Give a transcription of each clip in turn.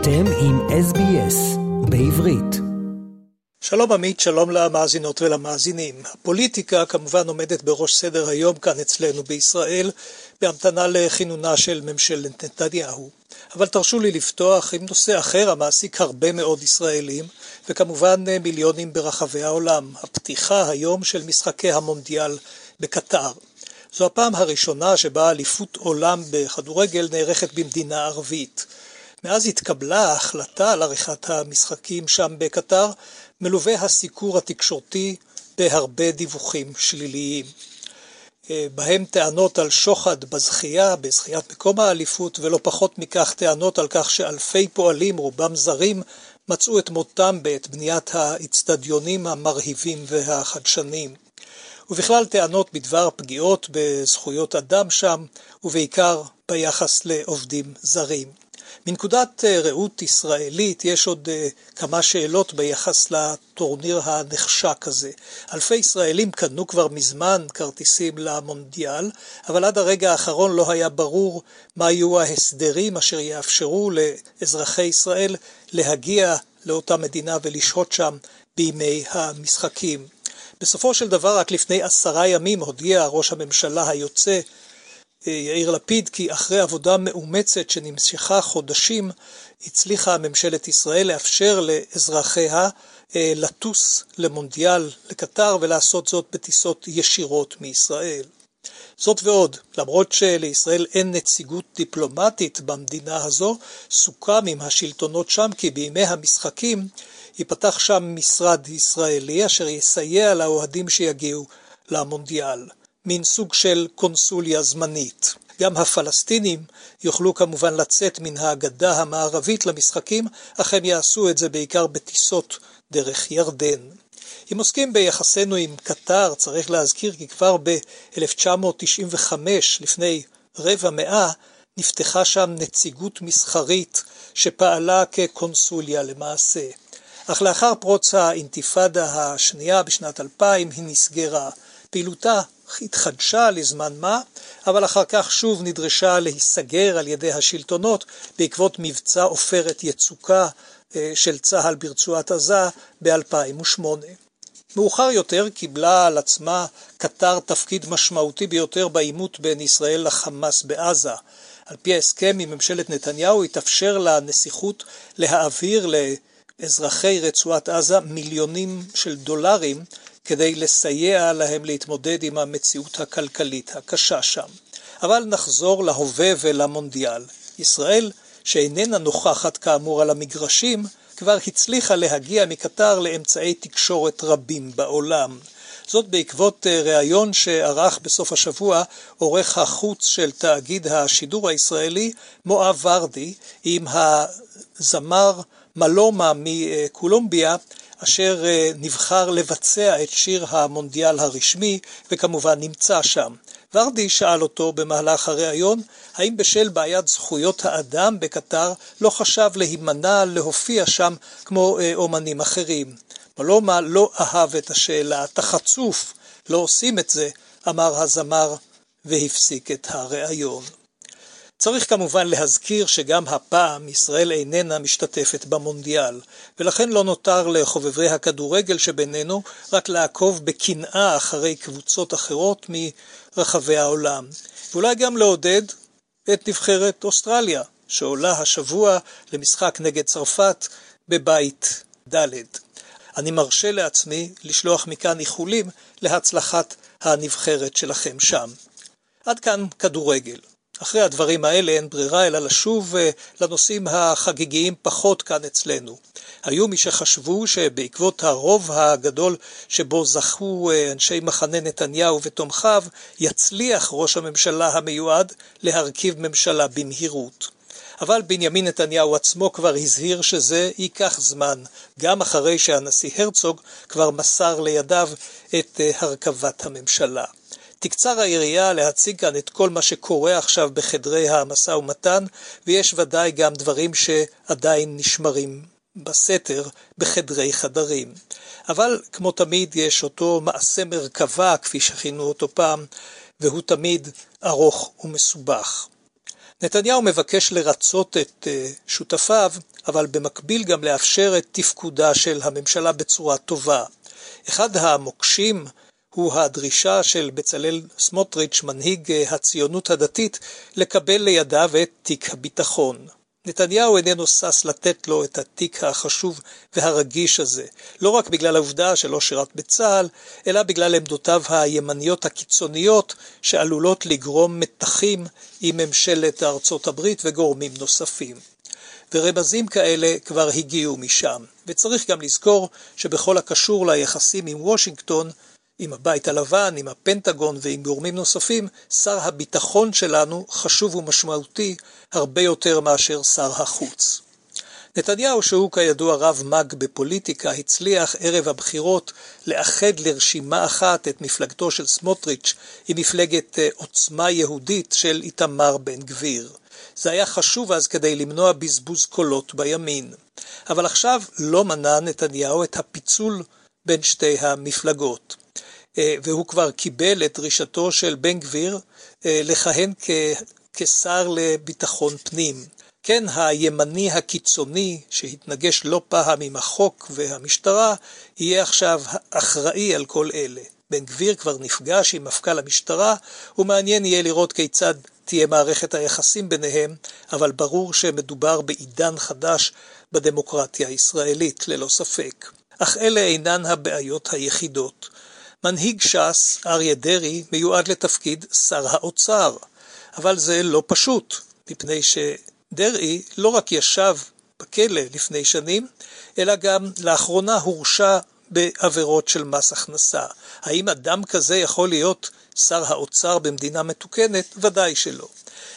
אתם עם SBS בעברית. שלום עמית, שלום למאזינות ולמאזינים. הפוליטיקה כמובן עומדת בראש סדר היום כאן אצלנו בישראל, בהמתנה לכינונה של ממשלת נתניהו. אבל תרשו לי לפתוח עם נושא אחר המעסיק הרבה מאוד ישראלים, וכמובן מיליונים ברחבי העולם, הפתיחה היום של משחקי המונדיאל בקטר. זו הפעם הראשונה שבה אליפות עולם בכדורגל נערכת במדינה ערבית. מאז התקבלה ההחלטה על עריכת המשחקים שם בקטר, מלווה הסיקור התקשורתי בהרבה דיווחים שליליים. אה, בהם טענות על שוחד בזכייה, בזכיית מקום האליפות, ולא פחות מכך טענות על כך שאלפי פועלים, רובם זרים, מצאו את מותם בעת בניית האצטדיונים המרהיבים והחדשניים. ובכלל טענות בדבר פגיעות בזכויות אדם שם, ובעיקר ביחס לעובדים זרים. מנקודת אה, ראות ישראלית יש עוד אה, כמה שאלות ביחס לטורניר הנחשק הזה. אלפי ישראלים קנו כבר מזמן כרטיסים למונדיאל, אבל עד הרגע האחרון לא היה ברור מה יהיו ההסדרים אשר יאפשרו לאזרחי ישראל להגיע לאותה מדינה ולשהות שם בימי המשחקים. בסופו של דבר, רק לפני עשרה ימים הודיע ראש הממשלה היוצא יאיר לפיד כי אחרי עבודה מאומצת שנמשכה חודשים הצליחה ממשלת ישראל לאפשר לאזרחיה אה, לטוס למונדיאל לקטר ולעשות זאת בטיסות ישירות מישראל. זאת ועוד, למרות שלישראל אין נציגות דיפלומטית במדינה הזו, סוכם עם השלטונות שם כי בימי המשחקים ייפתח שם משרד ישראלי אשר יסייע לאוהדים שיגיעו למונדיאל. מין סוג של קונסוליה זמנית. גם הפלסטינים יוכלו כמובן לצאת מן הגדה המערבית למשחקים, אך הם יעשו את זה בעיקר בטיסות דרך ירדן. אם עוסקים ביחסינו עם קטר, צריך להזכיר כי כבר ב-1995, לפני רבע מאה, נפתחה שם נציגות מסחרית שפעלה כקונסוליה למעשה. אך לאחר פרוץ האינתיפאדה השנייה בשנת 2000 היא נסגרה. פעילותה התחדשה לזמן מה, אבל אחר כך שוב נדרשה להיסגר על ידי השלטונות בעקבות מבצע עופרת יצוקה אה, של צה"ל ברצועת עזה ב-2008. מאוחר יותר קיבלה על עצמה קטר תפקיד משמעותי ביותר בעימות בין ישראל לחמאס בעזה. על פי ההסכם עם ממשלת נתניהו התאפשר לנסיכות להעביר לאזרחי רצועת עזה מיליונים של דולרים כדי לסייע להם להתמודד עם המציאות הכלכלית הקשה שם. אבל נחזור להווה ולמונדיאל. ישראל, שאיננה נוכחת כאמור על המגרשים, כבר הצליחה להגיע מקטר לאמצעי תקשורת רבים בעולם. זאת בעקבות אה, ראיון שערך בסוף השבוע עורך החוץ של תאגיד השידור הישראלי, מואב ורדי, עם הזמר מלומה מקולומביה, אשר אה, נבחר לבצע את שיר המונדיאל הרשמי, וכמובן נמצא שם. ורדי שאל אותו במהלך הריאיון, האם בשל בעיית זכויות האדם בקטר לא חשב להימנע להופיע שם כמו אה, אומנים אחרים. מלומה לא אהב את השאלה, אתה חצוף, לא עושים את זה, אמר הזמר, והפסיק את הריאיון. צריך כמובן להזכיר שגם הפעם ישראל איננה משתתפת במונדיאל, ולכן לא נותר לחובבי הכדורגל שבינינו רק לעקוב בקנאה אחרי קבוצות אחרות מרחבי העולם, ואולי גם לעודד את נבחרת אוסטרליה, שעולה השבוע למשחק נגד צרפת בבית ד'. אני מרשה לעצמי לשלוח מכאן איחולים להצלחת הנבחרת שלכם שם. עד כאן כדורגל. אחרי הדברים האלה אין ברירה אלא לשוב אה, לנושאים החגיגיים פחות כאן אצלנו. היו מי שחשבו שבעקבות הרוב הגדול שבו זכו אה, אנשי מחנה נתניהו ותומכיו, יצליח ראש הממשלה המיועד להרכיב ממשלה במהירות. אבל בנימין נתניהו עצמו כבר הזהיר שזה ייקח זמן, גם אחרי שהנשיא הרצוג כבר מסר לידיו את אה, הרכבת הממשלה. תקצר העירייה להציג כאן את כל מה שקורה עכשיו בחדרי המשא ומתן, ויש ודאי גם דברים שעדיין נשמרים בסתר בחדרי חדרים. אבל כמו תמיד יש אותו מעשה מרכבה, כפי שכינו אותו פעם, והוא תמיד ארוך ומסובך. נתניהו מבקש לרצות את אה, שותפיו, אבל במקביל גם לאפשר את תפקודה של הממשלה בצורה טובה. אחד המוקשים הוא הדרישה של בצלאל סמוטריץ', מנהיג אה, הציונות הדתית, לקבל לידיו את תיק הביטחון. נתניהו איננו שש לתת לו את התיק החשוב והרגיש הזה, לא רק בגלל העובדה שלא שירת בצה"ל, אלא בגלל עמדותיו הימניות הקיצוניות שעלולות לגרום מתחים עם ממשלת ארצות הברית וגורמים נוספים. ורמזים כאלה כבר הגיעו משם, וצריך גם לזכור שבכל הקשור ליחסים עם וושינגטון, עם הבית הלבן, עם הפנטגון ועם גורמים נוספים, שר הביטחון שלנו חשוב ומשמעותי הרבה יותר מאשר שר החוץ. נתניהו, שהוא כידוע רב מג בפוליטיקה, הצליח ערב הבחירות לאחד לרשימה אחת את מפלגתו של סמוטריץ' עם מפלגת אה, עוצמה יהודית של איתמר בן גביר. זה היה חשוב אז כדי למנוע בזבוז קולות בימין. אבל עכשיו לא מנע נתניהו את הפיצול בין שתי המפלגות. אה, והוא כבר קיבל את דרישתו של בן גביר אה, לכהן כשר לביטחון פנים. כן, הימני הקיצוני, שהתנגש לא פעם עם החוק והמשטרה, יהיה עכשיו אחראי על כל אלה. בן גביר כבר נפגש עם מפכ"ל המשטרה, ומעניין יהיה לראות כיצד תהיה מערכת היחסים ביניהם, אבל ברור שמדובר בעידן חדש בדמוקרטיה הישראלית, ללא ספק. אך אלה אינן הבעיות היחידות. מנהיג ש"ס, אריה דרעי, מיועד לתפקיד שר האוצר, אבל זה לא פשוט, מפני שדרעי לא רק ישב בכלא לפני שנים, אלא גם לאחרונה הורשע בעבירות של מס הכנסה. האם אדם כזה יכול להיות שר האוצר במדינה מתוקנת? ודאי שלא.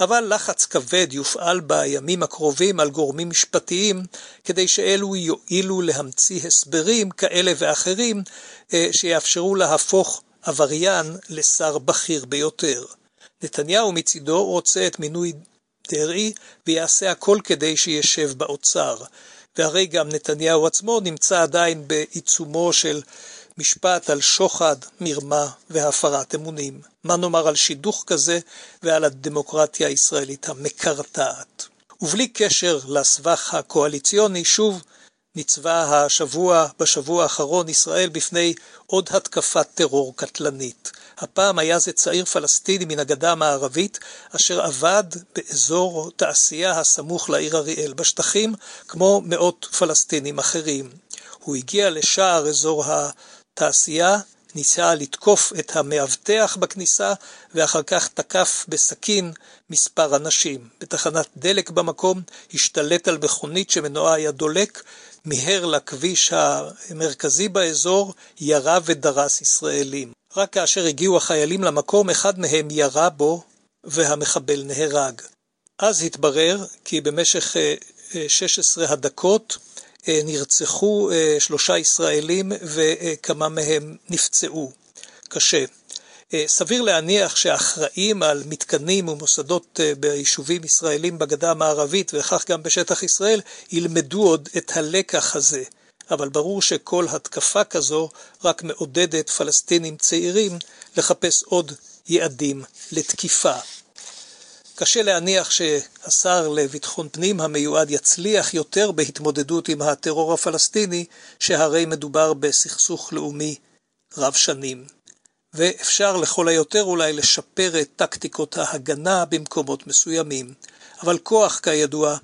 אבל לחץ כבד יופעל בימים הקרובים על גורמים משפטיים כדי שאלו יועילו להמציא הסברים כאלה ואחרים אה, שיאפשרו להפוך עבריין לשר בכיר ביותר. נתניהו מצידו רוצה את מינוי דרעי ויעשה הכל כדי שישב באוצר. והרי גם נתניהו עצמו נמצא עדיין בעיצומו של משפט על שוחד, מרמה והפרת אמונים. מה נאמר על שידוך כזה ועל הדמוקרטיה הישראלית המקרטעת. ובלי קשר לסבך הקואליציוני, שוב ניצבה השבוע, בשבוע האחרון, ישראל בפני עוד התקפת טרור קטלנית. הפעם היה זה צעיר פלסטיני מן הגדה המערבית, אשר עבד באזור תעשייה הסמוך לעיר אריאל בשטחים, כמו מאות פלסטינים אחרים. הוא הגיע לשער אזור התעשייה, ניסה לתקוף את המאבטח בכניסה, ואחר כך תקף בסכין מספר אנשים. בתחנת דלק במקום השתלט על מכונית שמנועה היה דולק, מיהר לכביש המרכזי באזור, ירה ודרס ישראלים. רק כאשר הגיעו החיילים למקום, אחד מהם ירה בו והמחבל נהרג. אז התברר כי במשך 16 אה, אה, הדקות נרצחו שלושה ישראלים וכמה מהם נפצעו קשה. סביר להניח שהאחראים על מתקנים ומוסדות ביישובים ישראלים בגדה המערבית וכך גם בשטח ישראל ילמדו עוד את הלקח הזה. אבל ברור שכל התקפה כזו רק מעודדת פלסטינים צעירים לחפש עוד יעדים לתקיפה. קשה להניח שהשר לביטחון פנים המיועד יצליח יותר בהתמודדות עם הטרור הפלסטיני, שהרי מדובר בסכסוך לאומי רב שנים. ואפשר לכל היותר אולי לשפר את טקטיקות ההגנה במקומות מסוימים, אבל כוח, כידוע,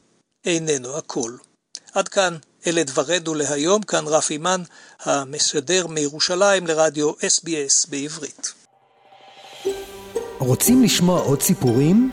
איננו הכל. עד כאן אלה דברינו להיום, כאן רפי מן, המשדר מירושלים לרדיו SBS בעברית. רוצים לשמוע עוד סיפורים?